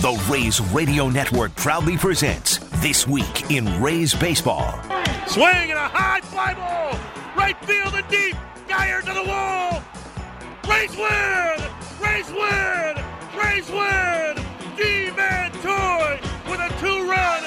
The Rays Radio Network proudly presents This Week in Rays Baseball. Swing and a high fly ball! Right field and deep! Geyer to the wall! Rays win! Rays win! Rays win! D-Man Toy with a two-run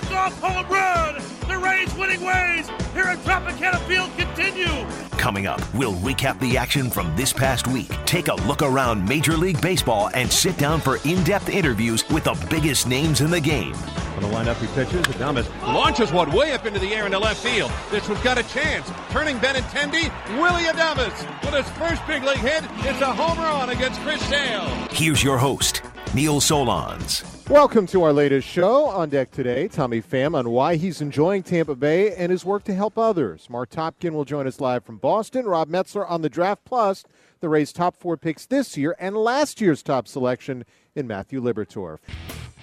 walk-off home run! The Rays winning ways here at Tropicana Field continue! Coming up, we'll recap the action from this past week, take a look around Major League Baseball, and sit down for in depth interviews with the biggest names in the game. On the lineup, he pitches. Adames launches one way up into the air into left field. This one's got a chance. Turning Benintendi, Willy Adames with his first big league hit. It's a home run against Chris Sale. Here's your host, Neil Solondz. Welcome to our latest show on deck today. Tommy Pham on why he's enjoying Tampa Bay and his work to help others. Marc Topkin will join us live from Boston. Rob Metzler on the Draft Plus, the Rays' top four picks this year and last year's top selection in Matthew Liberatore.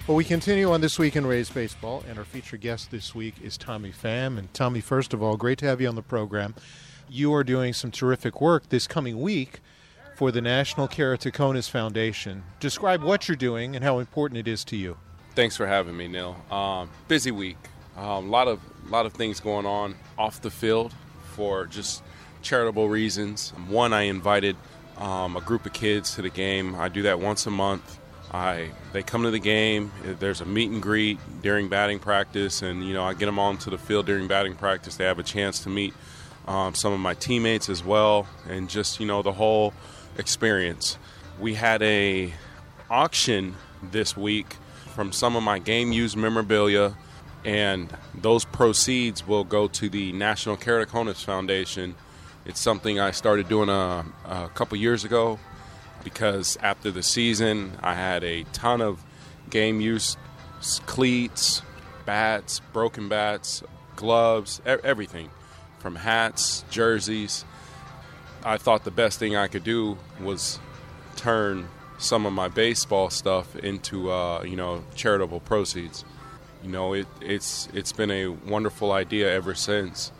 Well, we continue on This Week in Rays Baseball, and our featured guest this week is Tommy Pham. And Tommy, first of all, great to have you on the program. You are doing some terrific work this coming week for the National Keratoconus Foundation. Describe what you're doing and how important it is to you. Thanks for having me, Neil. Um, busy week. A um, lot of lot of things going on off the field for just charitable reasons. One, I invited um, a group of kids to the game. I do that once a month. I they come to the game. There's a meet and greet during batting practice, and you know I get them onto the field during batting practice. They have a chance to meet um, some of my teammates as well, and just you know the whole experience. We had a auction this week from some of my game used memorabilia, and those proceeds will go to the National Keratoconus Foundation. It's something I started doing a, a couple years ago because after the season, I had a ton of game used cleats, bats, broken bats, gloves, everything from hats, jerseys. I thought the best thing I could do was turn some of my baseball stuff into uh, you know charitable proceeds. You know, it, it's it's been a wonderful idea ever since.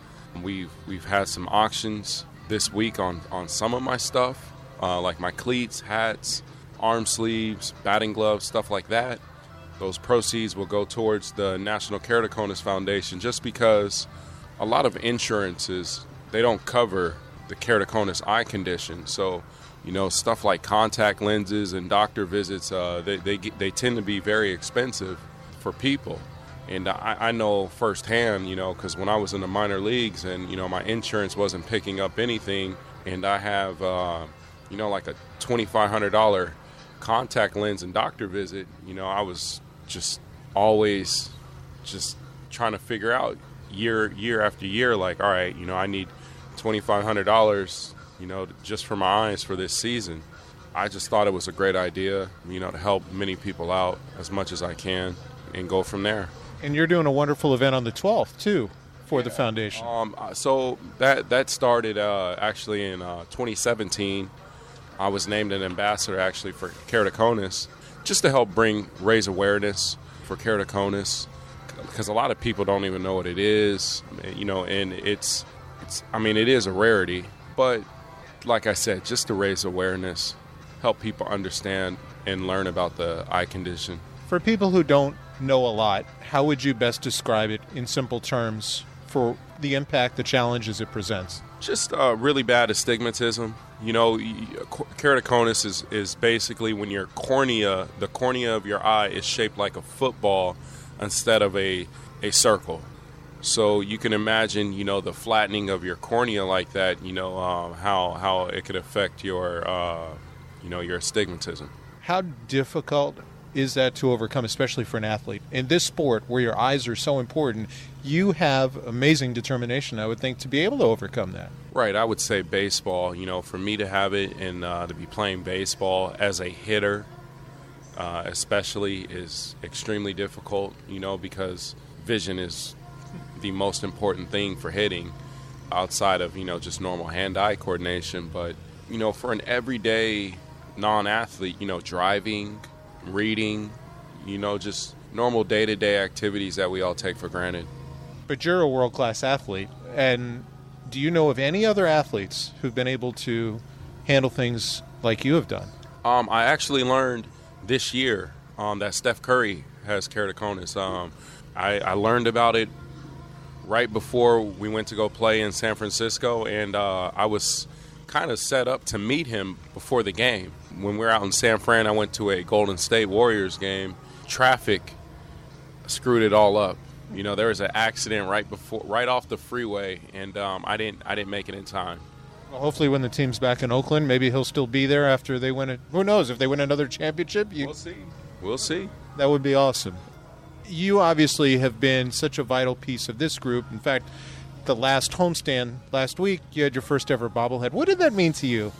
We've we've had some auctions this week on on some of my stuff, uh, like my cleats, hats, arm sleeves, batting gloves, stuff like that. Those proceeds will go towards the National Keratoconus Foundation, just because a lot of insurances they don't cover the keratoconus eye condition. So, you know, stuff like contact lenses and doctor visits, uh, they, they, they tend to be very expensive for people. And I, I know firsthand, you know, because when I was in the minor leagues and, you know, my insurance wasn't picking up anything, and I have, uh, you know, like a $2,500 contact lens and doctor visit, you know, I was just always just trying to figure out year year after year like all right you know i need $2,500, you know, just for my eyes for this season. I just thought it was a great idea, you know, to help many people out as much as I can and go from there. And you're doing a wonderful event on the 12th, too, for the foundation. Um, so that, that started uh, actually in uh, 2017. I was named an ambassador actually for keratoconus just to help bring, raise awareness for keratoconus because a lot of people don't even know what it is, you know, and it's it's I mean it is a rarity, but like I said, just to raise awareness, help people understand and learn about the eye condition. For people who don't know a lot, how would you best describe it in simple terms for the impact, the challenges it presents? Just uh, really bad astigmatism. You know, keratoconus is, is basically when your cornea, the cornea of your eye, is shaped like a football instead of a, a circle. So you can imagine, you know, the flattening of your cornea like that. You know, uh, how how it could affect your, uh, you know, your astigmatism. How difficult is that to overcome, especially for an athlete in this sport where your eyes are so important? You have amazing determination, I would think, to be able to overcome that. Right. I would say baseball. You know, for me to have it and uh, to be playing baseball as a hitter, uh, especially, is extremely difficult. You know, because vision is the most important thing for hitting, outside of you know just normal hand-eye coordination. But you know, for an everyday non-athlete, you know, driving, reading, you know, just normal day-to-day activities that we all take for granted. But you're a world-class athlete, and do you know of any other athletes who've been able to handle things like you have done? Um, I actually learned this year um, that Steph Curry has keratoconus. Um, I, I, learned about it right before we went to go play in San Francisco, and uh, I was kind of set up to meet him before the game. When we were out in San Fran, I went to a Golden State Warriors game. Traffic screwed it all up. You know, there was an accident right before, right off the freeway, and um, I didn't, I didn't make it in time. Well, hopefully, when the team's back in Oakland, maybe he'll still be there after they win it. Who knows if they win another championship? You, we'll see. We'll see. That would be awesome. You obviously have been such a vital piece of this group. In fact, the last homestand last week, you had your first ever bobblehead. What did that mean to you?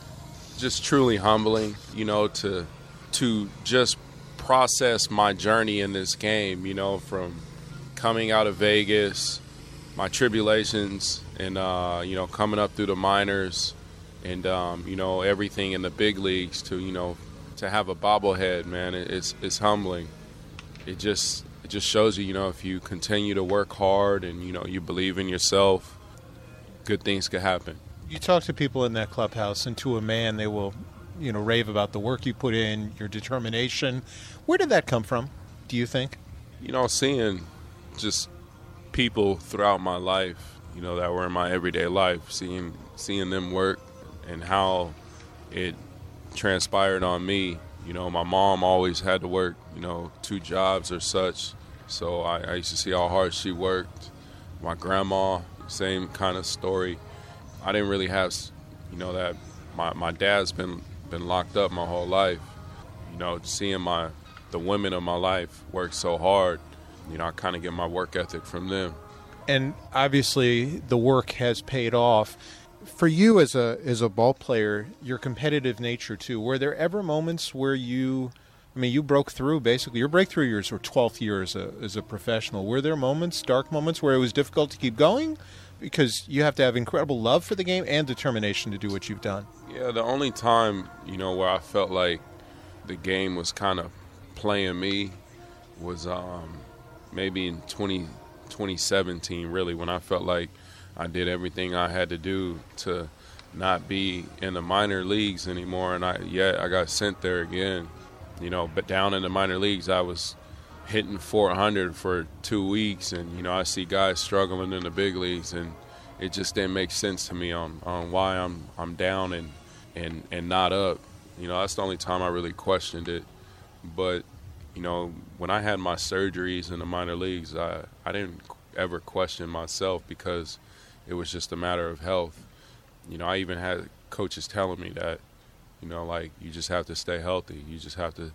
Just truly humbling, you know, to to just process my journey in this game, you know, from coming out of Vegas, my tribulations, and uh, you know, coming up through the minors, and um, you know, everything in the big leagues to you know, to have a bobblehead, man, it's it's humbling. It just it just shows you, you know, if you continue to work hard and you know you believe in yourself, good things could happen. You talk to people in that clubhouse, and to a man, they will, you know, rave about the work you put in, your determination. Where did that come from? Do you think? You know, seeing just people throughout my life, you know, that were in my everyday life, seeing seeing them work and how it transpired on me. You know, my mom always had to work, you know, two jobs or such. So I, I used to see how hard she worked. My grandma, same kind of story. I didn't really have, you know, that my, my dad's been been locked up my whole life. You know, seeing my the women of my life work so hard you know, I kind of get my work ethic from them. And obviously, the work has paid off. For you as a as a ball player, your competitive nature too. Were there ever moments where you, I mean, you broke through basically. Your breakthrough years were 12th year as a as a professional. Were there moments, dark moments, where it was difficult to keep going? Because you have to have incredible love for the game and determination to do what you've done. Yeah, the only time you know where I felt like the game was kind of playing me was um, maybe in 20, 2017, really, when I felt like I did everything I had to do to not be in the minor leagues anymore. And I, yeah, I got sent there again, you know, but down in the minor leagues, I was hitting 400 for two weeks. And, you know, I see guys struggling in the big leagues and it just didn't make sense to me on, on why I'm, I'm down and, and, and not up. You know, that's the only time I really questioned it. But you know, when I had my surgeries in the minor leagues, I, I didn't ever question myself because it was just a matter of health. You know, I even had coaches telling me that, you know, like you just have to stay healthy. You just have to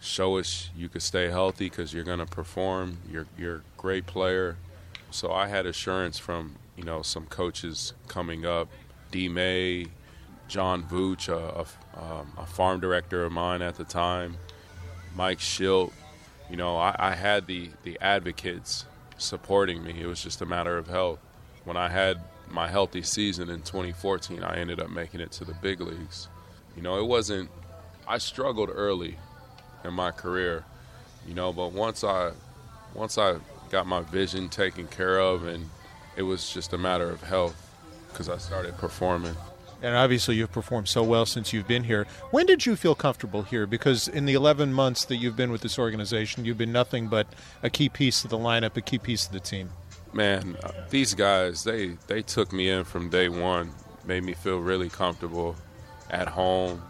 show us you could stay healthy because you're going to perform. You're you're a great player. So I had assurance from you know some coaches coming up, D May, John Vuch, a, a, um, a farm director of mine at the time Mike Shildt. You know, I, I had the, the advocates supporting me. It was just a matter of health. When I had my healthy season in 2014, I ended up making it to the big leagues. You know, it wasn't, I struggled early in my career, you know, but once I, once I got my vision taken care of and it was just a matter of health because I started performing and obviously you've performed so well since you've been here. When did you feel comfortable here? Because in the 11 months that you've been with this organization, you've been nothing but a key piece of the lineup, a key piece of the team. Man, these guys, they, they took me in from day one, made me feel really comfortable at home.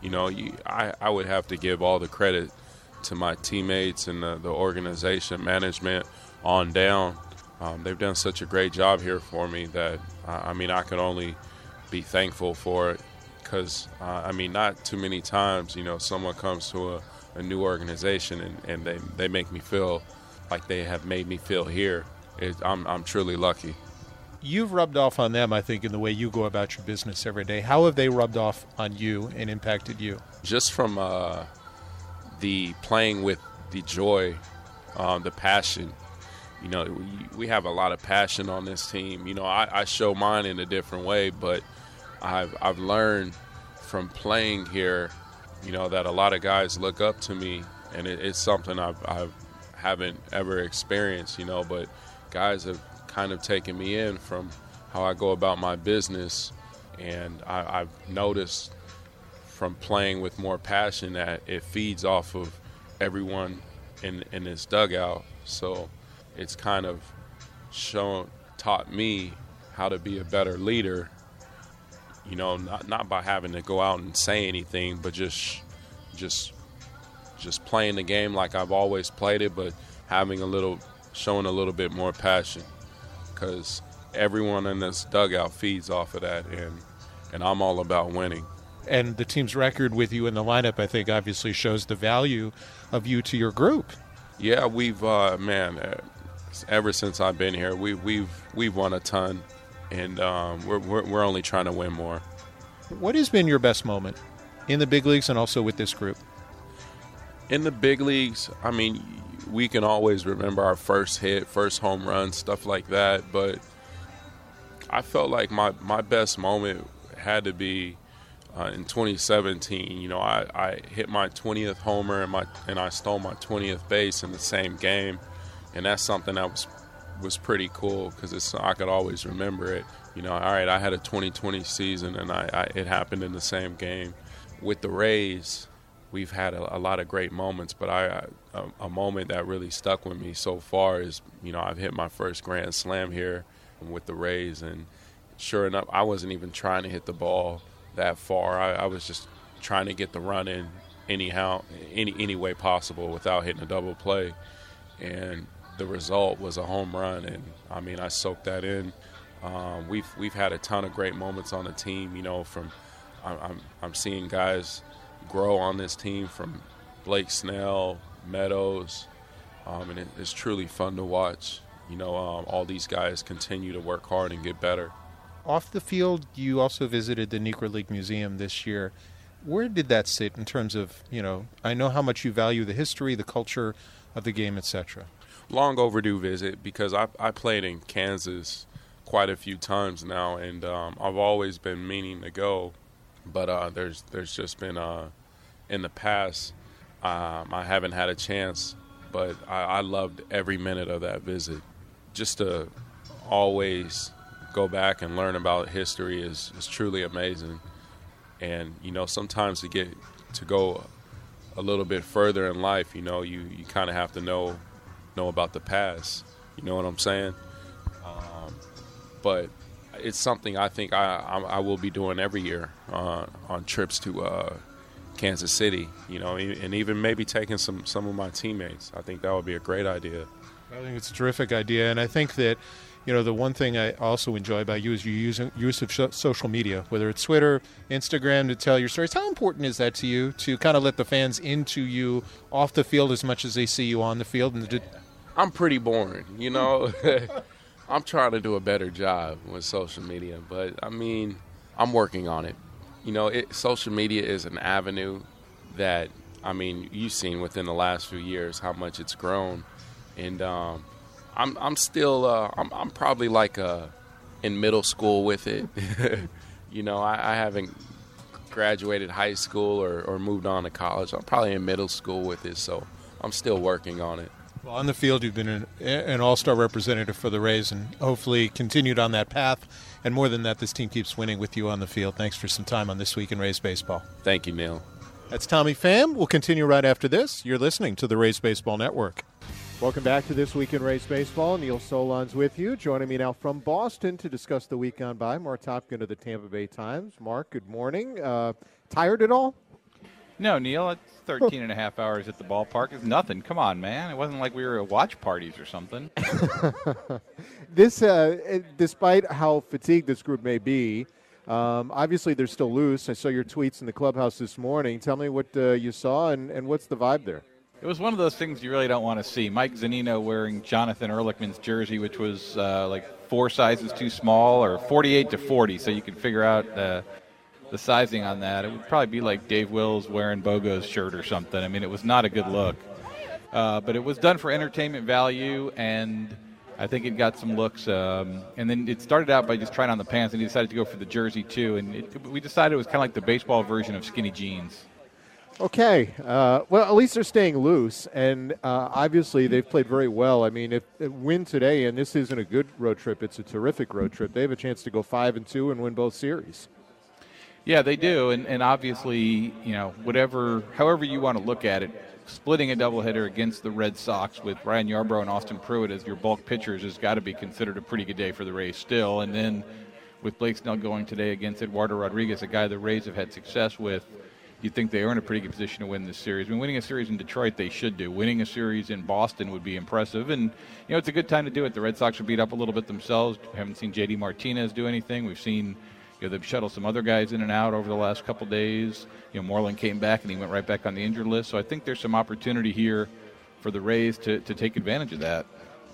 You know, you, I, I would have to give all the credit to my teammates and the, the organization, management on down. Um, they've done such a great job here for me that, uh, I mean, I can only – be thankful for it because uh, I mean, not too many times, you know, someone comes to a, a new organization and, and they, they make me feel like they have made me feel here. It, I'm, I'm truly lucky. You've rubbed off on them, I think, in the way you go about your business every day. How have they rubbed off on you and impacted you? Just from uh, the playing with the joy, um, the passion. You know, we, have a lot of passion on this team. You know, I, I show mine in a different way, but I've I've learned from playing here, you know, that a lot of guys look up to me, and it, it's something I've, I've haven't ever experienced. You know, but guys have kind of taken me in from how I go about my business, and I, I've noticed from playing with more passion that it feeds off of everyone in in this dugout. So it's kind of shown taught me how to be a better leader you know, not not by having to go out and say anything, but just just just playing the game like I've always played it, but having a little showing a little bit more passion because everyone in this dugout feeds off of that, and and I'm all about winning. And the team's record with you in the lineup, I think, obviously shows the value of you to your group. Yeah, we've uh, man, uh, ever since I've been here, we, we've we've won a ton and um, we're, we're, we're only trying to win more. What has been your best moment in the big leagues and also with this group? In the big leagues, I mean, we can always remember our first hit, first home run, stuff like that. But I felt like my, my best moment had to be uh, in 2017. You know, I, I hit my 20th homer and my and I stole my 20th base in the same game, and that's something that was was pretty cool because it's I could always remember it. You know, all right, I had a 2020 season and I, I it happened in the same game. With the Rays, we've had a, a lot of great moments, but I a, a, moment that really stuck with me so far is you know I've hit my first grand slam here with the Rays, and sure enough, I wasn't even trying to hit the ball that far. I, I was just trying to get the run in anyhow, any any way possible without hitting a double play, and the result was a home run, and I mean I soaked that in. Um, we've we've had a ton of great moments on the team. You know, from I'm I'm seeing guys grow on this team from Blake Snell, Meadows, um, and it, it's truly fun to watch. You know, um, all these guys continue to work hard and get better. Off the field, you also visited the Negro League Museum this year. Where did that sit in terms of you know? I know how much you value the history, the culture of the game, etc long overdue visit because I I played in Kansas quite a few times now, and um, I've always been meaning to go, but uh, there's there's just been uh, in the past um, I haven't had a chance, but I, I loved every minute of that visit. Just to always go back and learn about history is, is truly amazing. And you know, sometimes to get to go a little bit further in life, you know, you, you kind of have to know know about the past. You know what I'm saying? Um, but it's something I think I, I, I will be doing every year uh, on trips to uh, Kansas City. You know, and even maybe taking some some of my teammates. I think that would be a great idea. I think it's a terrific idea, and I think that you know the one thing I also enjoy about you is your use, use of social media, whether it's Twitter, Instagram, to tell your stories. How important is that to you to kind of let the fans into you off the field as much as they see you on the field, and to, I'm pretty boring, you know. I'm trying to do a better job with social media, but I mean, I'm working on it. You know, it, social media is an avenue that I mean, you've seen within the last few years how much it's grown, and um, I'm I'm still uh, I'm I'm probably like uh, in middle school with it. you know, I, I, haven't graduated high school or, or moved on to college. I'm probably in middle school with it, so I'm still working on it. Well, on the field, you've been an, an all star representative for the Rays and hopefully continued on that path. And more than that, this team keeps winning with you on the field. Thanks for some time on This Week in Rays Baseball. Thank you, Neil. That's Tommy Pham. We'll continue right after this. You're listening to the Rays Baseball Network. Welcome back to This Week in Rays Baseball. Neil Solondz with you. Joining me now from Boston to discuss the week gone by, Marc Topkin of the Tampa Bay Times. Marc, good morning. Uh, tired at all? No, Neil, it's 13 and a half hours at the ballpark. is nothing. Come on, man. It wasn't like we were at watch parties or something. this, uh, despite how fatigued this group may be, um, obviously they're still loose. I saw your tweets in the clubhouse this morning. Tell me what uh, you saw and, and what's the vibe there? It was one of those things you really don't want to see. Mike Zunino wearing Jonathan Erlichman's jersey, which was uh, like four sizes too small or 48 to 40, so you can figure out uh, the sizing on that, it would probably be like Dave Wills wearing Bogo's shirt or something. I mean, it was not a good look. Uh, but it was done for entertainment value, and I think it got some looks. Um, and then it started out by just trying on the pants, and he decided to go for the jersey too. And it, we decided it was kind of like the baseball version of skinny jeans. Okay. Uh, well, at least they're staying loose, and uh, obviously they've played very well. I mean, if, if win today, and this isn't a good road trip, it's a terrific road trip. They have a chance to go five and two and win both series. Yeah, they do, and, and obviously, you know, whatever, however you want to look at it, splitting a doubleheader against the Red Sox with Ryan Yarbrough and Austin Pruitt as your bulk pitchers has got to be considered a pretty good day for the Rays still. And then with Blake Snell going today against Eduardo Rodriguez, a guy the Rays have had success with, you'd think they are in a pretty good position to win this series. I mean, winning a series in Detroit, they should do. Winning a series in Boston would be impressive. And, you know, it's a good time to do it. The Red Sox are beat up a little bit themselves. We haven't seen J.D. Martinez do anything. We've seen you know, they've shuttled some other guys in and out over the last couple days. You know, Moreland came back and he went right back on the injured list. So I think there's some opportunity here for the Rays to, to take advantage of that.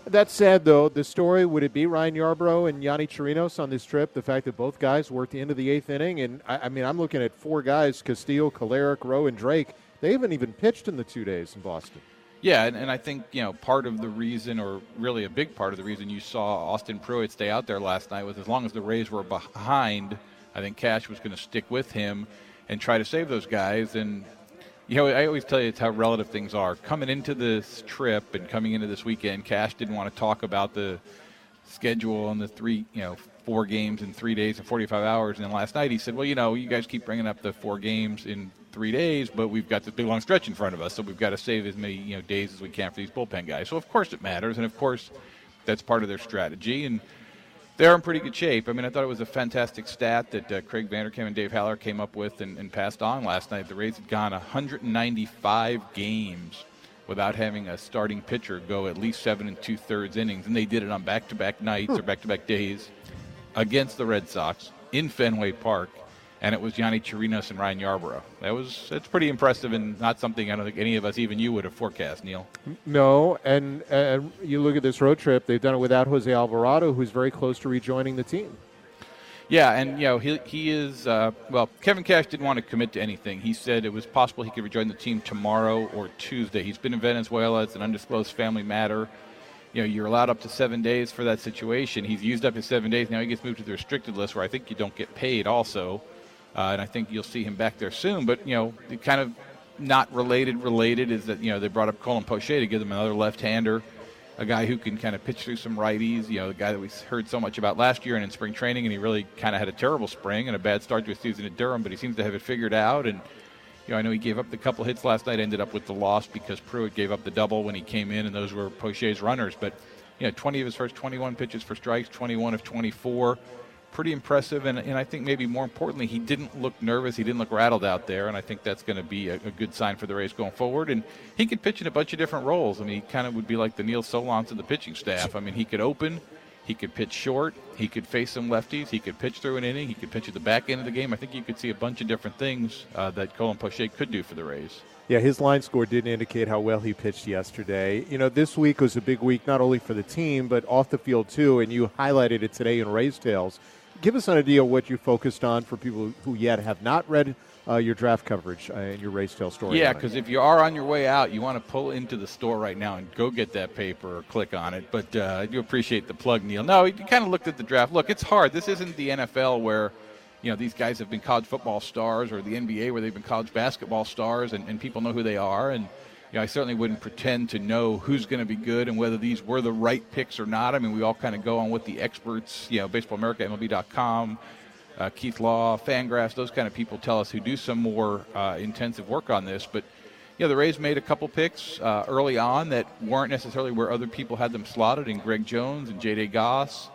That said, though, the story would it be Ryan Yarbrough and Yonny Chirinos on this trip? The fact that both guys worked of the eighth inning, and I, I mean, I'm looking at four guys: Castillo, Kolarek, Roe, and Drake. They haven't even pitched in the two days in Boston. Yeah, and, and, I think you know part of the reason, or really a big part of the reason, you saw Austin Pruitt stay out there last night was as long as the Rays were behind, I think Cash was going to stick with him and try to save those guys. And you know, I always tell you it's how relative things are. Coming into this trip and coming into this weekend, Cash didn't want to talk about the schedule and the three, you know, four games in three days and 45 hours. And then last night he said, well, you know, you guys keep bringing up the four games in three days, but we've got this big long stretch in front of us, so we've got to save as many you know days as we can for these bullpen guys. So of course it matters, and of course that's part of their strategy. And they're in pretty good shape. I mean, I thought it was a fantastic stat that uh, Craig Vanderkam and Dave Haller came up with and, and passed on last night. The Rays had gone 195 games without having a starting pitcher go at least seven and two thirds innings, and they did it on back-to-back nights or back-to-back days against the Red Sox in Fenway Park and it was Yonny Chirinos and Ryan Yarbrough. That was that's pretty impressive and not something I don't think any of us, even you, would have forecast, Neil. No, and, and you look at this road trip; they've done it without Jose Alvarado, who's very close to rejoining the team. Yeah, and you know he he is uh, well. Kevin Cash didn't want to commit to anything. He said it was possible he could rejoin the team tomorrow or Tuesday. He's been in Venezuela. It's an undisclosed family matter. You know, you're allowed up to seven days for that situation. He's used up his seven days. Now he gets moved to the restricted list, where I think you don't get paid. Also, uh, and I think you'll see him back there soon. But you know, kind of not related. Related is that you know they brought up Colin Poche to give them another left-hander, a guy who can kind of pitch through some righties. You know, the guy that we heard so much about last year and in spring training, and he really kind of had a terrible spring and a bad start to his season at Durham, but he seems to have it figured out. And you know, I know he gave up the couple hits last night, ended up with the loss because Pruitt gave up the double when he came in, and those were Poche's runners. But you know, 20 of his first 21 pitches for strikes, 21 of 24 pretty impressive. And, and I think maybe more importantly, he didn't look nervous. He didn't look rattled out there. And I think that's going to be a, a, good sign for the Rays going forward. And he could pitch in a bunch of different roles. I mean, he kind of would be like the Neil Solondz of the pitching staff. I mean, he could open. He could pitch short. He could face some lefties. He could pitch through an inning. He could pitch at the back end of the game. I think you could see a bunch of different things uh, that Colin Poche could do for the Rays. Yeah, his line score didn't indicate how well he pitched yesterday. You know, this week was a big week not only for the team but off the field too, and you highlighted it today in Rays Tales give us an idea of what you focused on for people who yet have not read uh, your draft coverage uh, and your Rays Tale story. Yeah, because if you are on your way out, you want to pull into the store right now and go get that paper or click on it. But uh, I do appreciate the plug, Neil. No, you kind of looked at the draft. Look, it's hard. This isn't the NFL where you know these guys have been college football stars or the NBA where they've been college basketball stars and, and people know who they are and you know, I certainly wouldn't pretend to know who's going to be good and whether these were the right picks or not. I mean, we all kind of go on what the experts, you know, Baseball America, MLB.com, uh, Keith Law, Fangraphs, those kind of people tell us who do some more uh, intensive work on this. But you know, the Rays made a couple picks uh, early on that weren't necessarily where other people had them slotted in Greg Jones and J.D. Goss.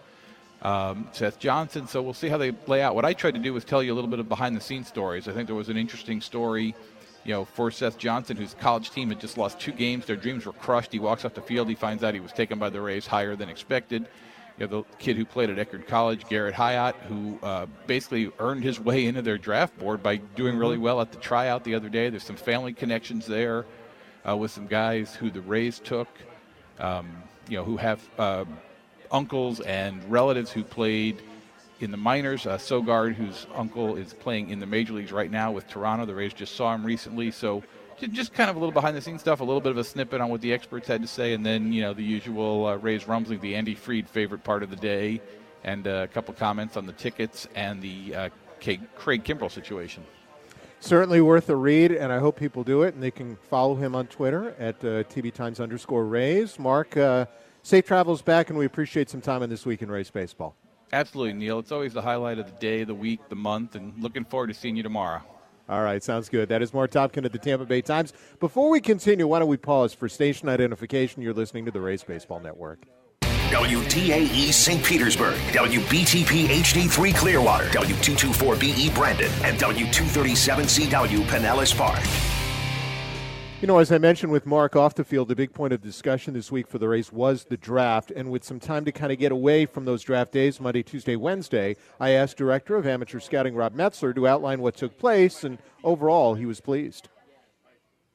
Um, Seth Johnson. So we'll see how they play out. What I tried to do was tell you a little bit of behind the scenes stories. I think there was an interesting story you know, for Seth Johnson, whose college team had just lost two games, their dreams were crushed. He walks off the field, he finds out he was taken by the Rays higher than expected. You know, the kid who played at Eckerd College, Garrett Hyatt, who uh, basically earned his way into their draft board by doing really mm-hmm. well at the tryout the other day. There's some family connections there uh, with some guys who the Rays took, um, you know, who have uh, uncles and relatives who played in the minors. Uh, Sogard, whose uncle is playing in the major leagues right now with Toronto. The Rays just saw him recently, so just kind of a little behind the scenes stuff, a little bit of a snippet on what the experts had to say, and then you know the usual uh, Rays rumbling, the Andy Freed favorite part of the day, and uh, a couple comments on the tickets and the uh, Craig Kimbrel situation. Certainly worth a read, and I hope people do it, and they can follow him on Twitter at uh, TB Times underscore Rays. Marc, uh, safe travels back, and we appreciate some time in this week in Rays baseball. Absolutely, Neil. It's always the highlight of the day, the week, the month, and looking forward to seeing you tomorrow. All right, sounds good. That is Marc Topkin at the Tampa Bay Times. Before we continue, why don't we pause for station identification? You're listening to the Rays Baseball Network. WDAE St. Petersburg, WBTP HD3 Clearwater, W224BE Brandon, and W237CW Pinellas Park. You know, as I mentioned with Marc off the field, the big point of discussion this week for the Rays was the draft. And with some time to kind of get away from those draft days, Monday, Tuesday, Wednesday, I asked Director of Amateur Scouting Rob Metzler to outline what took place. And overall, he was pleased.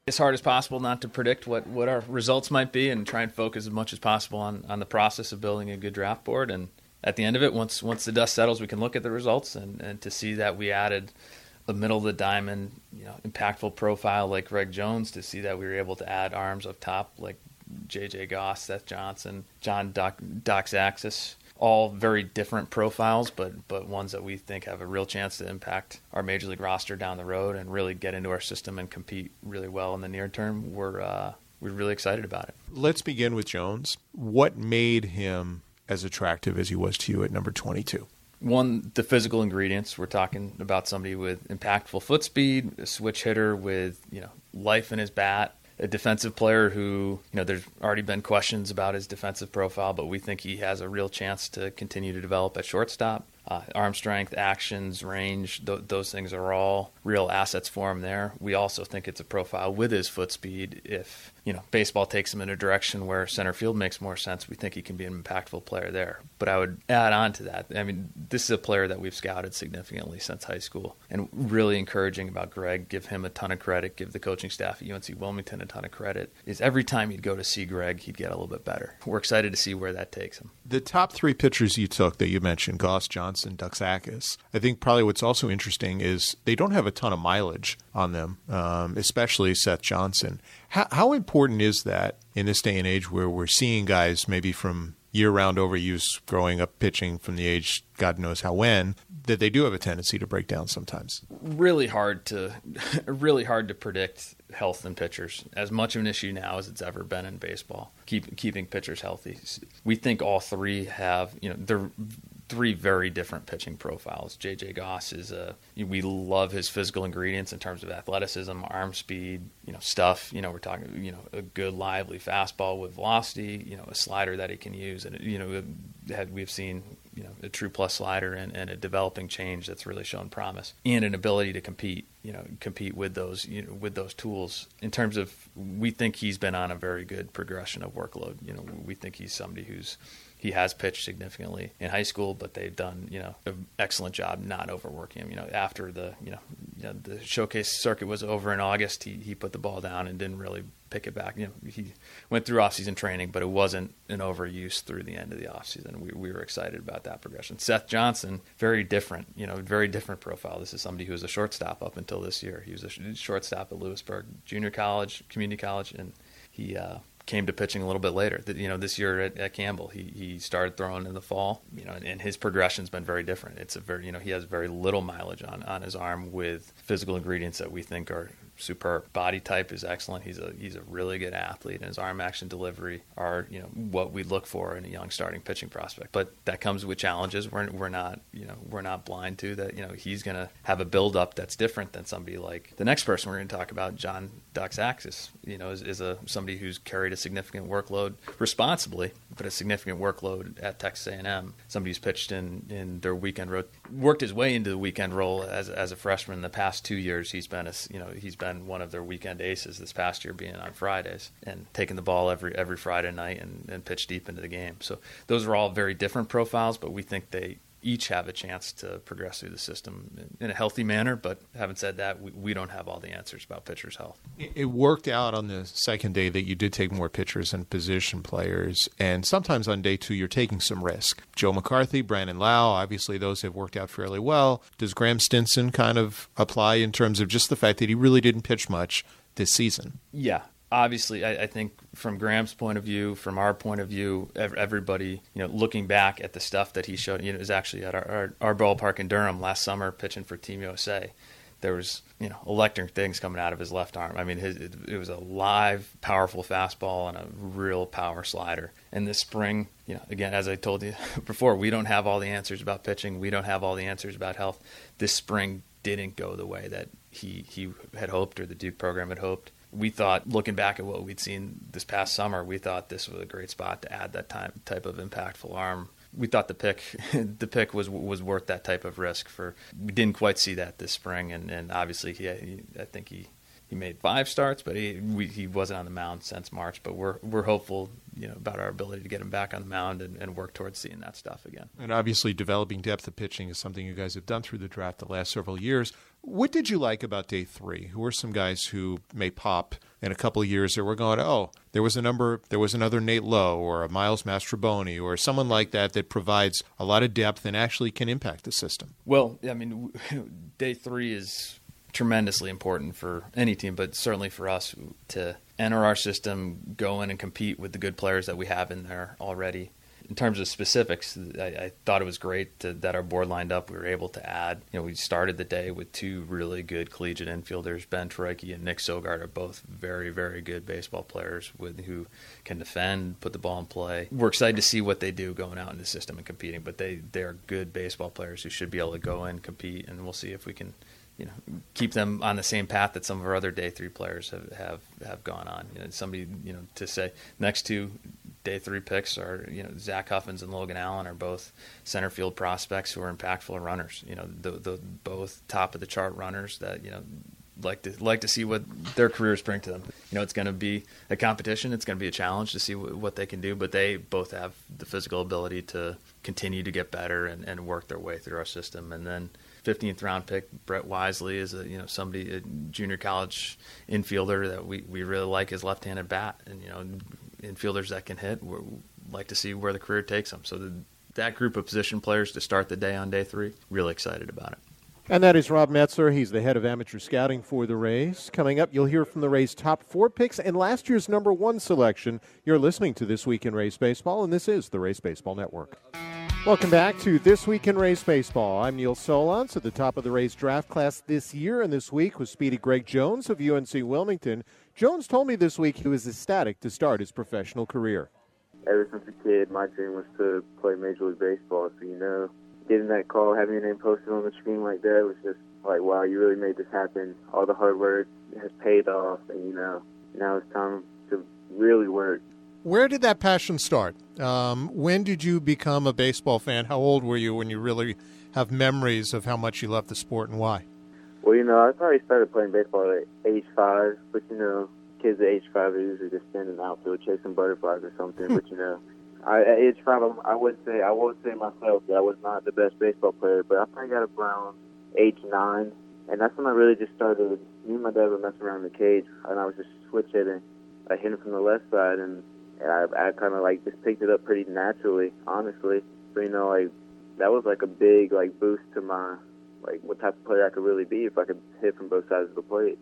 As hard as possible not to predict what, what our results might be and try and focus as much as possible on, on the process of building a good draft board. And at the end of it, once once the dust settles, we can look at the results and, and to see that we added – the middle of the diamond, you know, impactful profile like Greg Jones to see that we were able to add arms up top like J.J. Goss, Seth Johnson, John Doc, Doxakis, all very different profiles, but but ones that we think have a real chance to impact our major league roster down the road and really get into our system and compete really well in the near term. We're uh, we're really excited about it. Let's begin with Jones. What made him as attractive as he was to you at number 22? One, the physical ingredients. We're talking about somebody with impactful foot speed, a switch hitter with you know life in his bat, a defensive player who you know there's already been questions about his defensive profile, but we think he has a real chance to continue to develop at shortstop. Uh, arm strength, actions, range, th- those things are all real assets for him there. We also think it's a profile with his foot speed. If you know baseball takes him in a direction where center field makes more sense, we think he can be an impactful player there. But I would add on to that. I mean, this is a player that we've scouted significantly since high school, and really encouraging about Greg. Give him a ton of credit. Give the coaching staff at UNC Wilmington a ton of credit. Is every time he'd go to see Greg, he'd get a little bit better. We're excited to see where that takes him. The top three pitchers you took that you mentioned, Goss, Johnson, Doxakis. I think probably what's also interesting is they don't have a ton of mileage on them, um, especially Seth Johnson. How, how important is that in this day and age where we're seeing guys maybe from year round overuse growing up pitching from the age God knows how when that they do have a tendency to break down sometimes. Really hard to really hard to predict health in pitchers. As much of an issue now as it's ever been in baseball. Keep, keeping pitchers healthy. We think all three have, you know, they're three very different pitching profiles. JJ Goss is a we love his physical ingredients in terms of athleticism, arm speed, you know, stuff. You know, we're talking you know a good lively fastball with velocity, you know, a slider that he can use, and you know, we've seen you know a true plus slider and, and a developing change that's really shown promise and an ability to compete you know compete with those you know with those tools in terms of we think he's been on a very good progression of workload you know we think he's somebody who's he has pitched significantly in high school, but they've done you know an excellent job not overworking him. You know, after the you know, you know the showcase circuit was over in August, he he put the ball down and didn't really pick it back. You know, he went through offseason training, but it wasn't an overuse through the end of the offseason. We we were excited about that progression. Seth Johnson, very different. You know, very different profile. This is somebody who was a shortstop up until this year. He was a shortstop at Louisburg Junior College, Community College, and he. Uh, came to pitching a little bit later. You know, this year at, at, Campbell, he he started throwing in the fall. You know, and his progression's been very different. It's a very you know he has very little mileage on on his arm with physical ingredients that we think are superb. Body type is excellent. He's a he's a really good athlete, and his arm action delivery are you know what we look for in a young starting pitching prospect. But that comes with challenges. We're we're not you know we're not blind to that. You know he's going to have a build up that's different than somebody like the next person we're going to talk about, John Doxakis. You know is, is a somebody who's carried a significant workload responsibly, but a significant workload at Texas A&M. Somebody who's pitched in in their weekend road, worked his way into the weekend role as as a freshman. In the past two years, he's been a you know he's been been one of their weekend aces this past year, being on Fridays and taking the ball every every Friday night and, and pitch deep into the game. So those are all very different profiles, but we think they each have a chance to progress through the system in a healthy manner. But having said that, we, we don't have all the answers about pitchers' health. It worked out on the second day that you did take more pitchers and position players, and sometimes on day two you're taking some risk. Joe McCarthy, Brandon Lowe, obviously those have worked out fairly well. Does Graeme Stinson kind of apply in terms of just the fact that he really didn't pitch much this season? Yeah, obviously, I, I, think from Graeme's point of view, from our point of view, everybody, you know, looking back at the stuff that he showed, you know, was actually at our, our, our ballpark in Durham last summer pitching for Team USA. There was, you know, electric things coming out of his left arm. I mean, his, it, it was a live, powerful fastball and a real power slider. And this spring, you know, again, as I told you before, we don't have all the answers about pitching. We don't have all the answers about health. This spring didn't go the way that he he had hoped or the Duke program had hoped we thought, looking back at what we'd seen this past summer, we thought this was a great spot to add that time, type of impactful arm. We thought the pick, the pick was was worth that type of risk. For we didn't quite see that this spring, and, and obviously, he, he I think he he made five starts, but he we, he wasn't on the mound since March. But we're we're hopeful, you know, about our ability to get him back on the mound and, and, work towards seeing that stuff again. And obviously, developing depth of pitching is something you guys have done through the draft the last several years. What did you like about day three? Who are some guys who may pop in a couple of years that we're going, oh, there was a number, there was another Nate Lowe or a Miles Mastrobuoni or someone like that that provides a lot of depth and actually can impact the system? Well, I mean, day three is tremendously important for any team, but certainly for us to enter our system, go in and compete with the good players that we have in there already. In terms of specifics, I, I thought it was great to, that our board lined up. We were able to add, you know, we started the day with two really good collegiate infielders. Ben Troike and Nick Sogard are both very, very good baseball players with who can defend, put the ball in play. We're excited to see what they do going out in the system and competing, but they, they are good baseball players who should be able to go in, compete, and we'll see if we can – you know keep them on the same path that some of our other day three players have have, have gone on. You know, somebody you know to say next two day three picks are you know Zach Huffins and Logan Allen are both center field prospects who are impactful runners. You know, the, the both top of the chart runners that you know like to like to see what their careers bring to them. You know, it's going to be a competition. It's going to be a challenge to see what, what, they can do. But they both have the physical ability to continue to get better and, and work their way through our system. And then 15th round pick Brett Wisely is a you know somebody a junior college infielder that we, we really like his left-handed bat and you know infielders that can hit we like to see where the career takes them so the, that group of position players to start the day on day three really excited about it and that is Rob Metzler. He's the head of amateur scouting for the Rays. Coming up, you'll hear from the Rays' top four picks and last year's number one selection. You're listening to This Week in Rays Baseball, and this is the Rays Baseball Network. Welcome back to This Week in Rays Baseball. I'm Neil Solondz at the top of the Rays draft class this year, and this week was speedy Greg Jones of UNC Wilmington. Jones told me this week he was ecstatic to start his professional career. Ever since a kid, my dream was to play Major League Baseball. So, you know, getting that call, having your name posted on the screen like that was just like, wow, you really made this happen. All the hard work has paid off, and, you know, now it's time to really work where did that passion start? Um, when did you become a baseball fan? How old were you when you really have memories of how much you loved the sport and why? Well, you know, I probably started playing baseball at age five, but you know, kids at age five are usually just standing outfield chasing butterflies or something. but you know, I, at age five, I would say I would say myself that I was not the best baseball player, but I probably got around age nine, and that's when I really just started. Me and my dad were messing around in the cage, and I was just switch hitting, I hit him from the left side, and I, I kind of like just picked it up pretty naturally, honestly. So you know, like that was like a big like boost to my like what type of player I could really be if I could hit from both sides of the plate.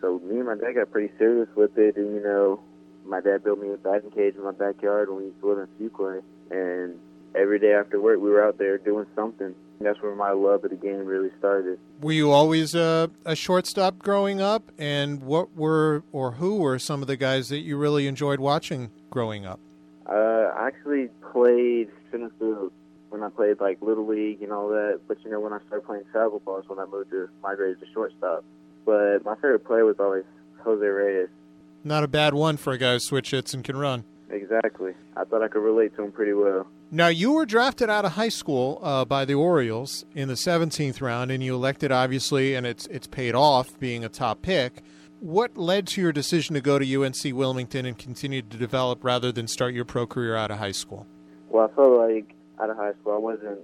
So me and my dad got pretty serious with it, and you know, my dad built me a batting cage in my backyard when we used to in Fuquay, and every day after work we were out there doing something. That's where my love of the game really started. Were you always a, a shortstop growing up? And what were or who were some of the guys that you really enjoyed watching growing up? Uh, I actually played center field when I played like little league and all that. But you know, when I started playing travel ball, is when I moved to migrated to shortstop. But my favorite player was always Jose Reyes. Not a bad one for a guy who switch hits and can run. Exactly. I thought I could relate to him pretty well. Now, you were drafted out of high school uh, by the Orioles in the 17th round, and you elected, obviously, and it's it's paid off being a top pick. What led to your decision to go to UNC Wilmington and continue to develop rather than start your pro career out of high school? Well, I felt like out of high school I wasn't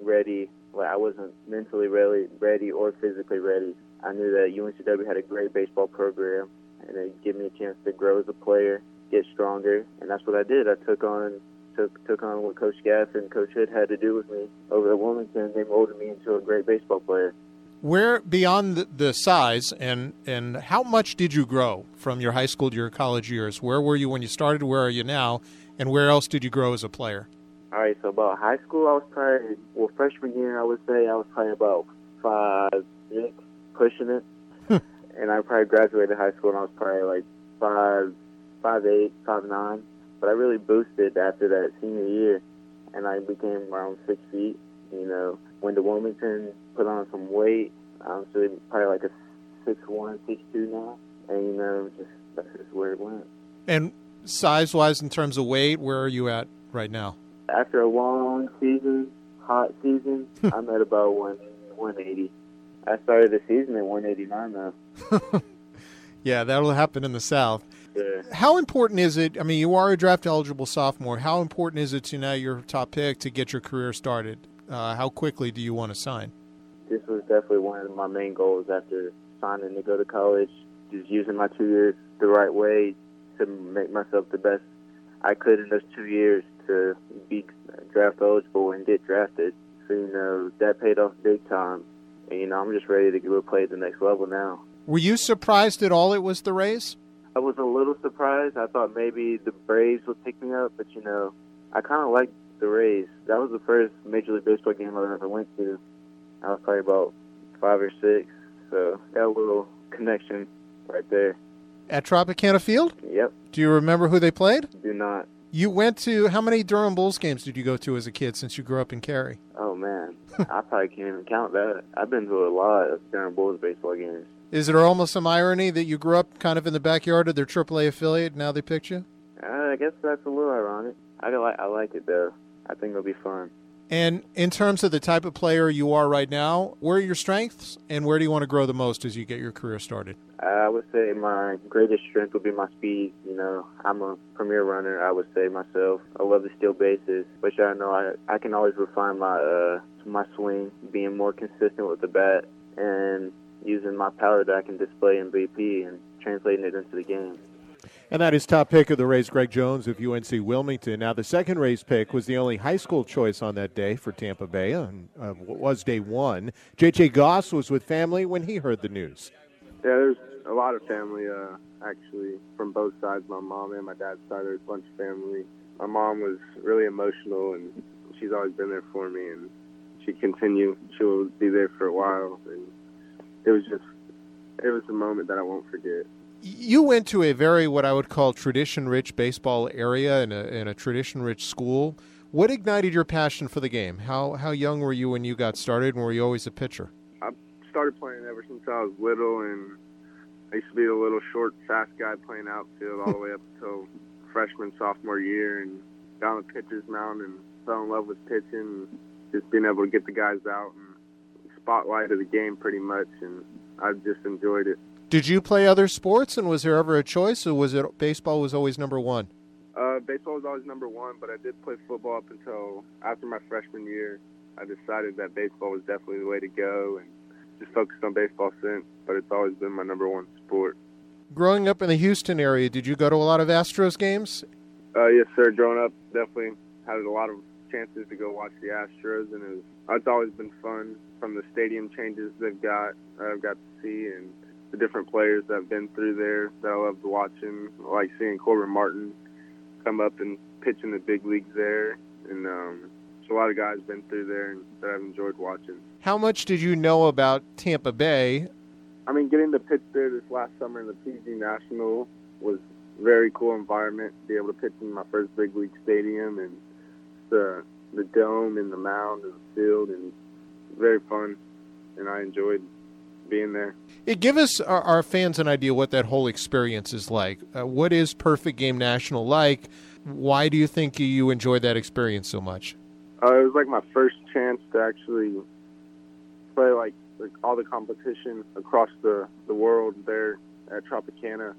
ready. Like I wasn't mentally ready, ready or physically ready. I knew that UNCW had a great baseball program, and it gave me a chance to grow as a player, get stronger, and that's what I did. I took on took took on what Coach Gaff and Coach Hood had to do with me over at Wilmington. They molded me into a great baseball player. Where beyond the, the size and and how much did you grow from your high school to your college years? Where were you when you started? Where are you now? And where else did you grow as a player? All right, so about high school, I was probably well freshman year. I would say I was probably about five six, pushing it, and I probably graduated high school and I was probably like five five eight, five nine. But I really boosted after that senior year, and I became around six feet. You know, went to Wilmington, put on some weight. I'm so probably like a six one, six two now, and you know, just that's just where it went. And size wise, in terms of weight, where are you at right now? After a long season, hot season, I'm at about one 180. I started the season at 189 though. yeah, that'll happen in the South. How important is it? I mean, you are a draft eligible sophomore. How important is it to now your top pick to get your career started? Uh, how quickly do you want to sign? This was definitely one of my main goals after signing to go to college. Just using my two years the right way to make myself the best I could in those two years to be draft eligible and get drafted. So, you know, that paid off big time. And, you know, I'm just ready to go play at the next level now. Were you surprised at all it was the Rays? I was a little surprised. I thought maybe the Braves would pick me up, but, you know, I kind of like the Rays. That was the first Major League Baseball game I ever went to. I was probably about five or six, so got a little connection right there. At Tropicana Field? Yep. Do you remember who they played? Do not. You went to how many Durham Bulls games did you go to as a kid since you grew up in Cary? Oh man, I probably can't even count that. I've been to a lot of Durham Bulls baseball games. Is it almost some irony that you grew up kind of in the backyard of their AAA affiliate? And now they picked you. Uh, I guess that's a little ironic. I like I like it though. I think it'll be fun. And in terms of the type of player you are right now, where are your strengths and where do you want to grow the most as you get your career started? I would say my greatest strength would be my speed. You know, I'm a premier runner. I would say myself. I love to steal bases, which I know I I can always refine my uh my swing, being more consistent with the bat, and using my power that I can display in BP and translating it into the game. And that is top pick of the Rays, Greg Jones of UNC Wilmington. Now, the second Rays pick was the only high school choice on that day for Tampa Bay, and uh, was day one. J.J. Goss was with family when he heard the news. Yeah, there's a lot of family, uh, actually, from both sides. My mom and my dad's side, there's a bunch of family. My mom was really emotional, and she's always been there for me, and she continued. She'll be there for a while, and it was just, it was a moment that I won't forget you went to a very what I would call tradition rich baseball area in a, in a tradition rich school. What ignited your passion for the game? How how young were you when you got started, and were you always a pitcher? I started playing ever since I was little, and I used to be a little short, fast guy playing outfield all the way up until freshman, sophomore year, and got on the pitcher's mound and fell in love with pitching, and just being able to get the guys out and spotlight of the game pretty much, and I've just enjoyed it. Did you play other sports, and was there ever a choice, or was it baseball was always number one? Uh, baseball was always number one, but I did play football up until after my freshman year. I decided that baseball was definitely the way to go, and just focused on baseball since. But it's always been my number one sport. Growing up in the Houston area, did you go to a lot of Astros games? Uh, yes, sir. Growing up, definitely had a lot of chances to go watch the Astros, and it was, it's always been fun. From the stadium changes they've got, I've got to see, and the different players that have been through there that I loved watching, like seeing Corbin Martin come up and pitch in the big leagues there, and um, a lot of guys been through there and that I've enjoyed watching. How much did you know about Tampa Bay? I mean, getting to pitch there this last summer in the PG National was very cool environment. To be able to pitch in my first big league stadium and the the dome and the mound and the field and very fun, and I enjoyed being there. It give us our, our, fans an idea what that whole experience is like. Uh, what is Perfect Game National like? Why do you think you enjoyed that experience so much? Uh, it was like my first chance to actually play like, like all the competition across the, the world there at Tropicana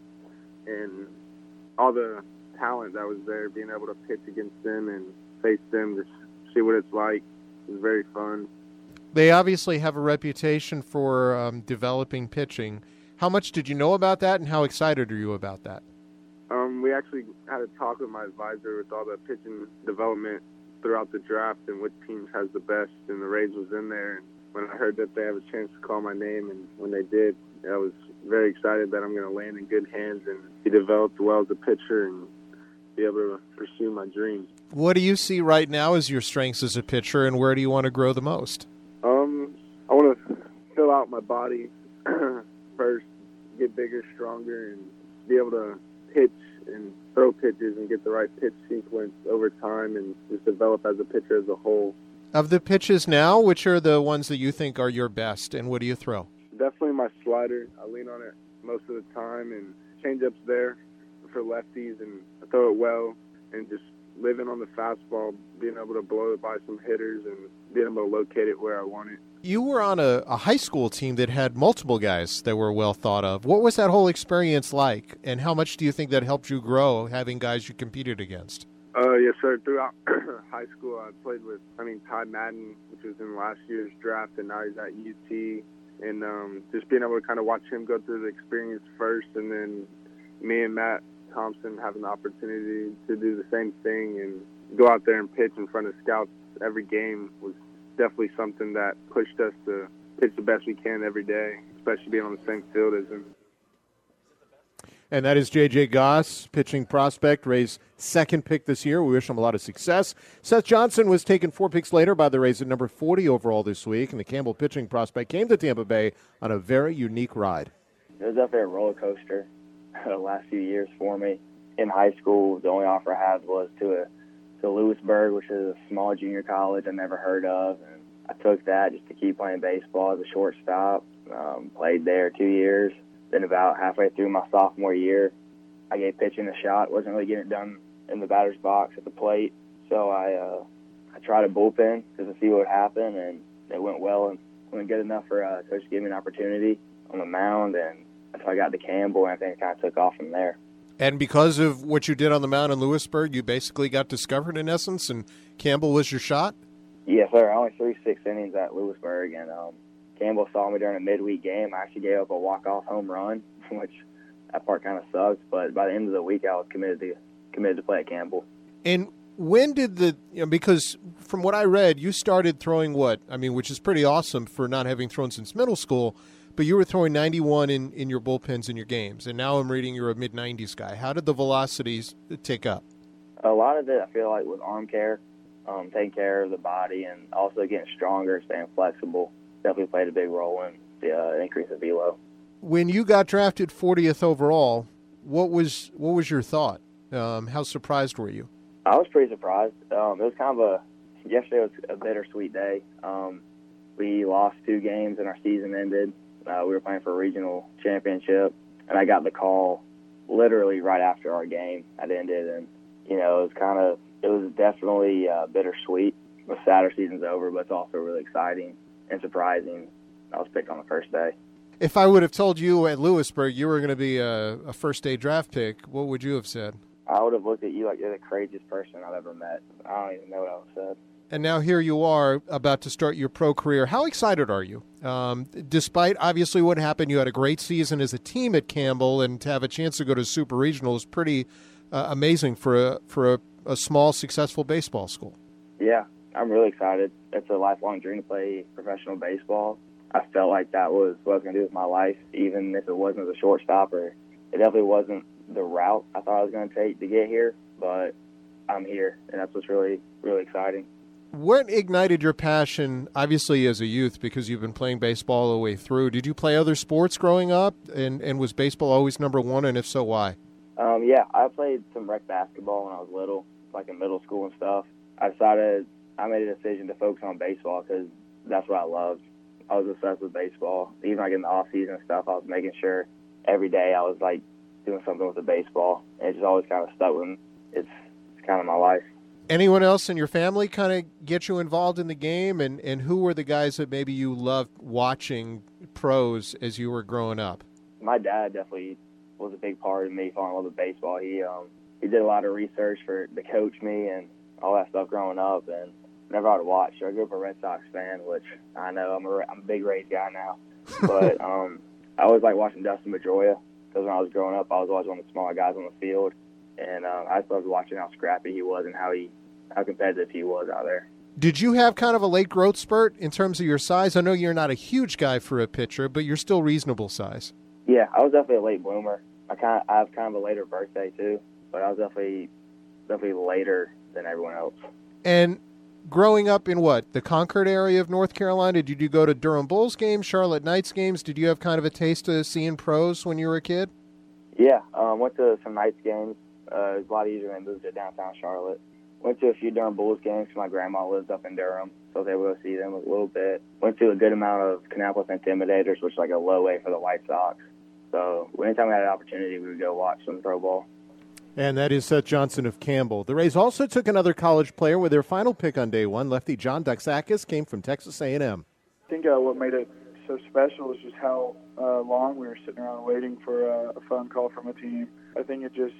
and all the talent that was there, being able to pitch against them and face them, to see what it's like It was very fun. They obviously have a reputation for um, developing pitching. How much did you know about that, and how excited are you about that? Um, we actually had a talk with my advisor with all the pitching development throughout the draft and which teams has the best, and the Rays was in there. And when I heard that they have a chance to call my name, and when they did, I was very excited that I'm going to land in good hands and be developed well as a pitcher and be able to pursue my dreams. What do you see right now as your strengths as a pitcher, and where do you want to grow the most? Um, I want to fill out my body first, get bigger, stronger, and be able to pitch and throw pitches and get the right pitch sequence over time and just develop as a pitcher as a whole. Of the pitches now, which are the ones that you think are your best, and what do you throw? Definitely my slider. I lean on it most of the time, and changeups there for lefties, and I throw it well, and just living on the fastball, being able to blow it by some hitters, and being able to locate it where I want it. You were on a, a high school team that had multiple guys that were well thought of. What was that whole experience like, and how much do you think that helped you grow having guys you competed against? Uh, yes, sir. Throughout high school, I played with, I mean, Ty Madden, which was in last year's draft, and now he's at UT. And um, just being able to kind of watch him go through the experience first, and then me and Matt Thompson having the opportunity to do the same thing and go out there and pitch in front of scouts every game was definitely something that pushed us to pitch the best we can every day, especially being on the same field as him. And that is J.J. Goss, pitching prospect, Rays' second pick this year. We wish him a lot of success. Seth Johnson was taken four picks later by the Rays at number 40 overall this week, and the Campbell pitching prospect came to Tampa Bay on a very unique ride. It was definitely a roller coaster the last few years for me. In high school, the only offer I had was to a to Louisburg, which is a small junior college I never heard of, and I took that just to keep playing baseball as a shortstop. Um, played there two years. Then about halfway through my sophomore year, I gave pitching a shot. wasn't really getting it done in the batter's box at the plate, so I uh, I tried a bullpen just to see what would happen, and it went well and went good enough for uh, coach to give me an opportunity on the mound, and so I got to Campbell, and I think it kind of took off from there. And because of what you did on the mound in Louisburg, you basically got discovered in essence, and Campbell was your shot. Yes, sir. I only threw six innings at Louisburg, and um, Campbell saw me during a midweek game. I actually gave up a walk-off home run, which that part kind of sucks. But by the end of the week, I was committed to committed to play at Campbell. And when did the you know, because from what I read, you started throwing what I mean, which is pretty awesome for not having thrown since middle school. But you were throwing 91 in, in your bullpens in your games, and now I'm reading you're a mid 90s guy. How did the velocities take up? A lot of it, I feel like, was arm care, um, taking care of the body, and also getting stronger, staying flexible. Definitely played a big role in the uh, increase of velo. When you got drafted 40th overall, what was what was your thought? Um, how surprised were you? I was pretty surprised. Um, it was kind of a yesterday was a bittersweet day. Um, we lost two games and our season ended. Uh, we were playing for a regional championship, and I got the call literally right after our game had ended, and you know it was kind of it was definitely uh, bittersweet. The sadder season's over, but it's also really exciting and surprising. I was picked on the first day. If I would have told you at Louisburg you were going to be a, a first day draft pick, what would you have said? I would have looked at you like you're the craziest person I've ever met. I don't even know what I would have said. And now here you are about to start your pro career. How excited are you? Um, despite obviously what happened, you had a great season as a team at Campbell, and to have a chance to go to Super Regional is pretty uh, amazing for a for a, a small successful baseball school. Yeah, I'm really excited. It's a lifelong dream to play professional baseball. I felt like that was what I was going to do with my life, even if it wasn't as a shortstop or it definitely wasn't the route I thought I was going to take to get here, but I'm here, and that's what's really, really exciting. What ignited your passion, obviously as a youth, because you've been playing baseball all the way through? Did you play other sports growing up, and, and was baseball always number one, and if so, why? Um, yeah, I played some rec basketball when I was little, like in middle school and stuff. I decided I made a decision to focus on baseball because that's what I loved. I was obsessed with baseball. Even like in the off season and stuff, I was making sure every day I was like doing something with the baseball. And it just always kind of stuck with me. It's, it's kind of my life. Anyone else in your family kind of get you involved in the game? And, and who were the guys that maybe you loved watching pros as you were growing up? My dad definitely was a big part of me falling in love with baseball. He um, he did a lot of research for to coach me and all that stuff growing up, and never had to watch. I grew up a Red Sox fan, which I know I'm a, I'm a big Rays guy now. But um, I always like watching Dustin Pedroia because when I was growing up, I was always one of the smaller guys on the field, and uh, I just loved watching how scrappy he was and how he how competitive he was out there. Did you have kind of a late growth spurt in terms of your size? I know you're not a huge guy for a pitcher, but you're still reasonable size. Yeah, I was definitely a late bloomer. I kind of, I have kind of a later birthday too, but I was definitely definitely later than everyone else. And growing up in what the Concord area of North Carolina, did you go to Durham Bulls games, Charlotte Knights games? Did you have kind of a taste of seeing pros when you were a kid? Yeah, um, went to some Knights games. Uh, it was a lot easier when I moved to downtown Charlotte. Went to a few Durham Bulls games. My grandma lives up in Durham, so I was able to see them a little bit. Went to a good amount of Kannapolis Intimidators, which is like a low A for the White Sox. So anytime we had an opportunity, we would go watch some pro ball. And that is Seth Johnson of Campbell. The Rays also took another college player with their final pick on day one. Lefty John Doxakis came from Texas A&M. I think uh, what made it so special is just how uh, long we were sitting around waiting for uh, a phone call from a team. I think it just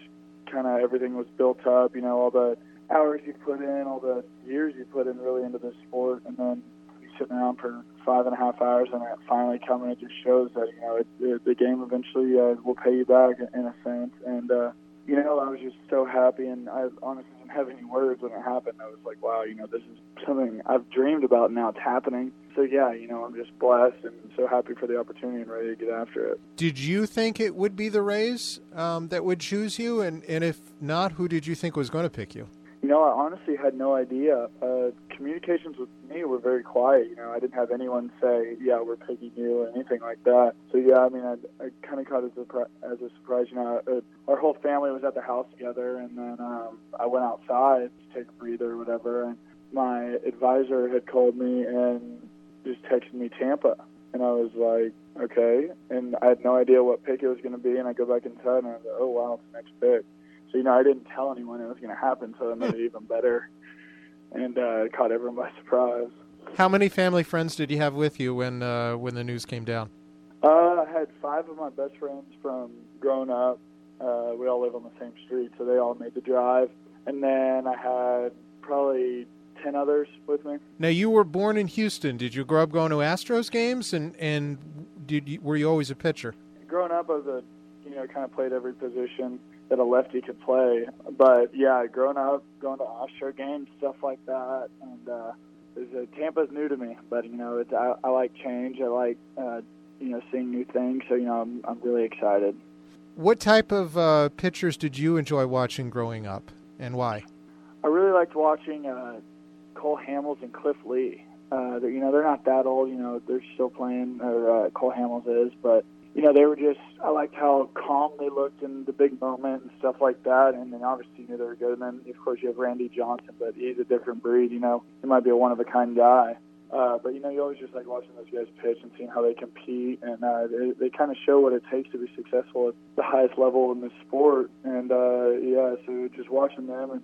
kind of everything was built up. You know, all the hours you put in, all the years you put in really into this sport, and then you sitting around for five and a half hours and it finally coming, it just shows that you know it, it, the game eventually uh, will pay you back in, in a sense. And uh, you know, I was just so happy, and I honestly didn't have any words when it happened. I was like, wow, you know, this is something I've dreamed about, and now it's happening. So yeah, you know, I'm just blessed and so happy for the opportunity and ready to get after it. Did you think it would be the Rays um, that would choose you, and and if not, who did you think was going to pick you? You know, I honestly had no idea. Uh, communications with me were very quiet. You know, I didn't have anyone say, "Yeah, we're picking you" or anything like that. So yeah, I mean, I, I kind of caught it as a, as a surprise. You know, uh, our whole family was at the house together, and then um, I went outside to take a breather or whatever, and my advisor had called me and just texted me Tampa, and I was like, okay, and I had no idea what pick it was going to be, and I go back inside and I was like, oh wow, it's the next pick. So you know, I didn't tell anyone it was going to happen, so it made it even better, and uh, it caught everyone by surprise. How many family friends did you have with you when uh, when the news came down? Uh, I had five of my best friends from growing up. Uh, we all live on the same street, so they all made the drive. And then I had probably ten others with me. Now you were born in Houston. Did you grow up going to Astros games, and and did you, were you always a pitcher? Growing up, I was a you know kind of played every position that a lefty could play. But yeah, growing up, going to Astro games, stuff like that, and uh, is, uh, Tampa's new to me. But you know, it's, I, I like change. I like uh, you know seeing new things. So you know, I'm I'm really excited. What type of uh, pitchers did you enjoy watching growing up, and why? I really liked watching uh, Cole Hamels and Cliff Lee. Uh, you know, they're not that old. You know, they're still playing, or uh, Cole Hamels is, but you know, they were just, I liked how calm they looked in the big moment and stuff like that. And then obviously knew they were good. And then, of course, you have Randy Johnson, but he's a different breed, you know. He might be a one of a kind guy. Uh, but, you know, you always just like watching those guys pitch and seeing how they compete. And uh, they, they kind of show what it takes to be successful at the highest level in the sport. And, uh, yeah, so just watching them and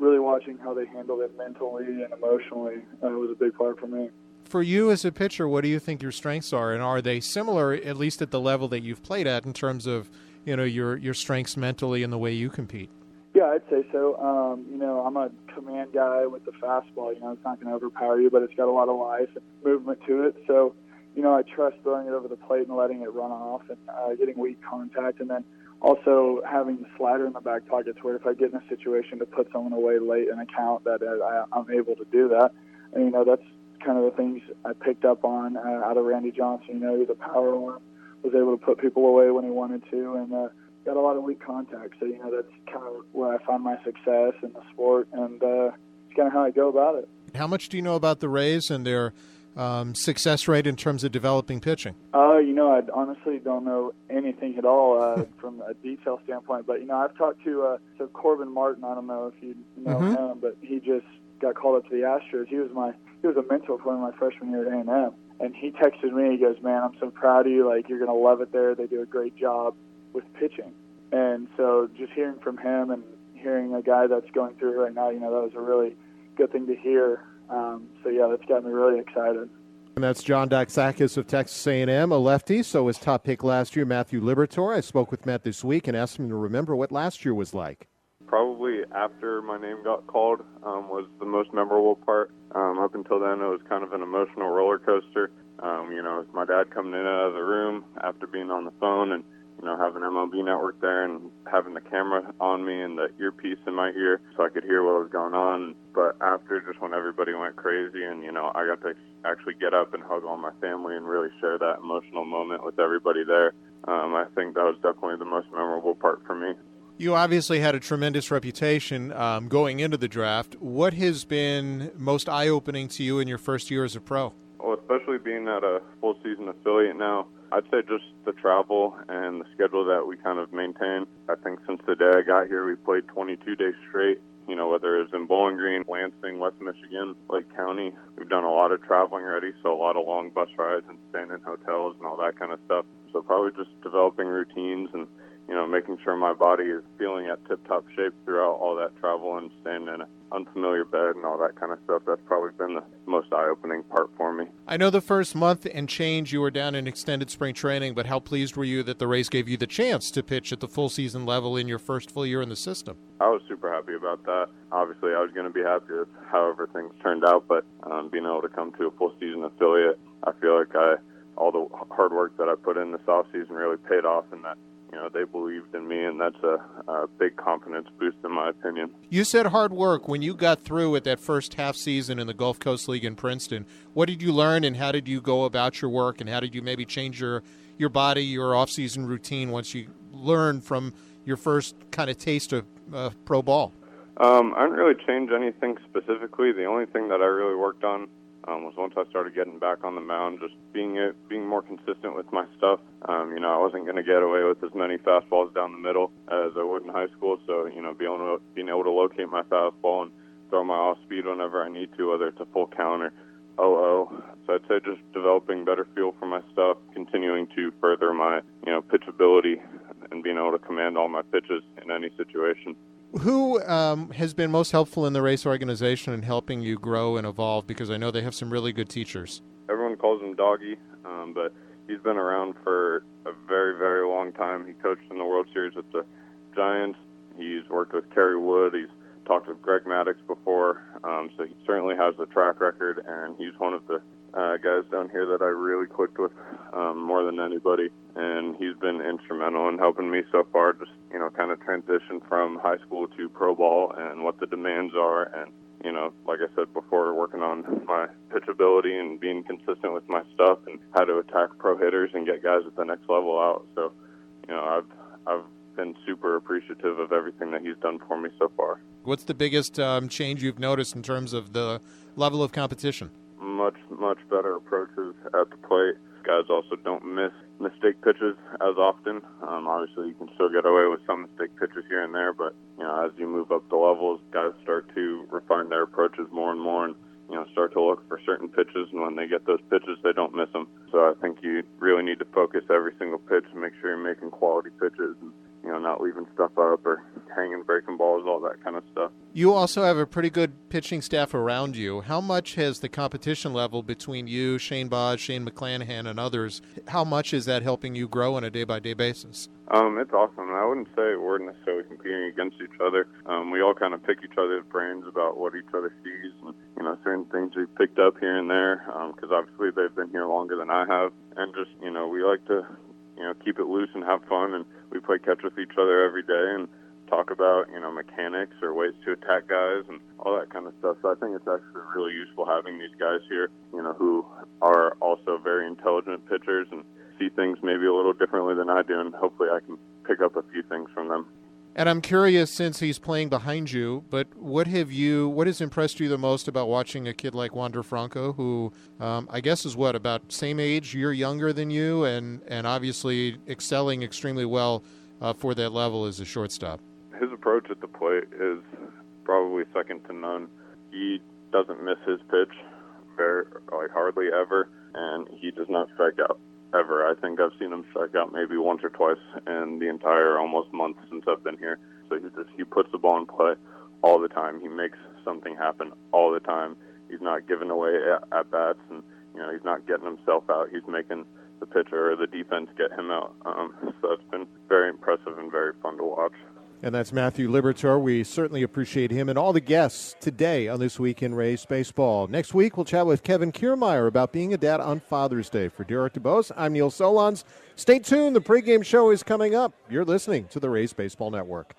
really watching how they handle it mentally and emotionally uh, was a big part for me for you as a pitcher, what do you think your strengths are, and are they similar, at least at the level that you've played at, in terms of you know your your strengths mentally and the way you compete? Yeah, I'd say so. Um, you know, I'm a command guy with the fastball. You know, it's not going to overpower you, but it's got a lot of life and movement to it. So, you know, I trust throwing it over the plate and letting it run off and uh, getting weak contact, and then also having the slider in the back pocket to where if I get in a situation to put someone away late in a count, that I, I'm able to do that. And you know, that's kind of the things I picked up on uh, out of Randy Johnson. You know, he's a power arm, was able to put people away when he wanted to, and uh, got a lot of weak contact. So you know, that's kind of where I find my success in the sport, and uh, it's kind of how I go about it. How much do you know about the Rays and their um, success rate in terms of developing pitching? Uh, you know, I honestly don't know anything at all uh, from a detail standpoint. But you know, I've talked to uh, so Corbin Martin. I don't know if you know mm-hmm. him, but he just got called up to the Astros. He was my he was a mentor for me my freshman year at A&M, and he texted me. He goes, "Man, I'm so proud of you. Like you're gonna love it there. They do a great job with pitching." And so, just hearing from him and hearing a guy that's going through right now, you know, that was a really good thing to hear. Um, so yeah, that's got me really excited. And that's John Doxakis of Texas A&M, a lefty. So his top pick last year, Matthew Liberatore. I spoke with Matt this week and asked him to remember what last year was like. Probably after my name got called um, was the most memorable part. Um, up until then, it was kind of an emotional roller coaster. Um, you know, my dad coming in and out of the room after being on the phone and you know, having MLB Network there and having the camera on me and the earpiece in my ear so I could hear what was going on. But after, just when everybody went crazy and, you know, I got to actually get up and hug all my family and really share that emotional moment with everybody there, um, I think that was definitely the most memorable part for me. You obviously had a tremendous reputation um, going into the draft. What has been most eye opening to you in your first year as a pro? Well, especially being at a full season affiliate now, I'd say just the travel and the schedule that we kind of maintain. I think since the day I got here, we played 22 days straight. You know, whether it's in Bowling Green, Lansing, West Michigan, Lake County, we've done a lot of traveling already, so a lot of long bus rides and staying in hotels and all that kind of stuff. So probably just developing routines and you know, making sure my body is feeling at tip-top shape throughout all that travel and staying in an unfamiliar bed and all that kind of stuff. That's probably been the most eye-opening part for me. I know the first month and change you were down in extended spring training, but how pleased were you that the Rays gave you the chance to pitch at the full season level in your first full year in the system? I was super happy about that. Obviously, I was going to be happy with however things turned out, but um, being able to come to a full season affiliate, I feel like I all the hard work that I put in this off season really paid off, and that you know they believed in me, and that's a, a, big confidence boost in my opinion. You said hard work when you got through with that first half season in the Gulf Coast League in Princeton. What did you learn, and how did you go about your work, and how did you maybe change your your body, your off season routine once you learned from your first kind of taste of uh, pro ball? Um, I didn't really change anything specifically. The only thing that I really worked on um, was once I started getting back on the mound, just being it, being more consistent with my stuff. Um, you know, I wasn't going to get away with as many fastballs down the middle as I would in high school. So, you know, being able to, being able to locate my fastball and throw my off speed whenever I need to, whether it's a full count or OO. So I'd say just developing better feel for my stuff, continuing to further my, you know, pitchability and being able to command all my pitches in any situation. Who um, has been most helpful in the Rays organization in helping you grow and evolve? Because I know they have some really good teachers. Everyone calls him Doggy, um, but he's been around for a very, very long time. He coached in the World Series with the Giants. He's worked with Kerry Wood. He's talked with Greg Maddux before, um, so he certainly has a track record, and he's one of the uh, guys down here that I really clicked with um, more than anybody, and he's been instrumental in helping me so far. Just you know, kind of transition from high school to pro ball and what the demands are, and you know, like I said before, working on my pitchability and being consistent with my stuff and how to attack pro hitters and get guys at the next level out. So, you know, I've I've been super appreciative of everything that he's done for me so far. What's the biggest um, change you've noticed in terms of the level of competition? much much better approaches at the plate. Guys also don't miss mistake pitches as often. Um, obviously, you can still get away with some mistake pitches here and there, but you know, as you move up the levels, guys start to refine their approaches more and more, and you know, start to look for certain pitches. And when they get those pitches, they don't miss them. So I think you really need to focus every single pitch and make sure you're making quality pitches and you know, not leaving stuff up or hanging breaking balls, all that kind of stuff. You also have a pretty good pitching staff around you. How much has the competition level between you, Shane Baz, Shane McClanahan, and others, how much is that helping you grow on a day by day basis? Um, it's awesome. I wouldn't say we're necessarily competing against each other. Um, we all kind of pick each other's brains about what each other sees and, you know, certain things we've picked up here and there because um, obviously they've been here longer than I have. And just, you know, we like to you know, keep it loose and have fun. And we play catch with each other every day and talk about, you know, mechanics or ways to attack guys and all that kind of stuff. So I think it's actually really useful having these guys here, you know, who are also very intelligent pitchers and see things maybe a little differently than I do. And hopefully I can pick up a few things from them. And I'm curious, since he's playing behind you, but what have you, what has impressed you the most about watching a kid like Wander Franco, who um, I guess is what about same age, you're younger than you, and and obviously excelling extremely well uh, for that level as a shortstop. His approach at the plate is probably second to none. He doesn't miss his pitch very like hardly ever, and he does not strike out ever. I think I've seen him strike out maybe once or twice in the entire almost month since I've been here. So he just he puts the ball in play all the time. He makes something happen all the time. He's not giving away at, at bats, and you know he's not getting himself out. He's making the pitcher or the defense get him out. Um, so it's been very impressive and very fun to watch. And that's Matthew Liberatore. We certainly appreciate him and all the guests today on This Week in Rays Baseball. Next week, we'll chat with Kevin Kiermaier about being a dad on Father's Day. For Derek DuBose, I'm Neil Solondz. Stay tuned. The pregame show is coming up. You're listening to the Rays Baseball Network.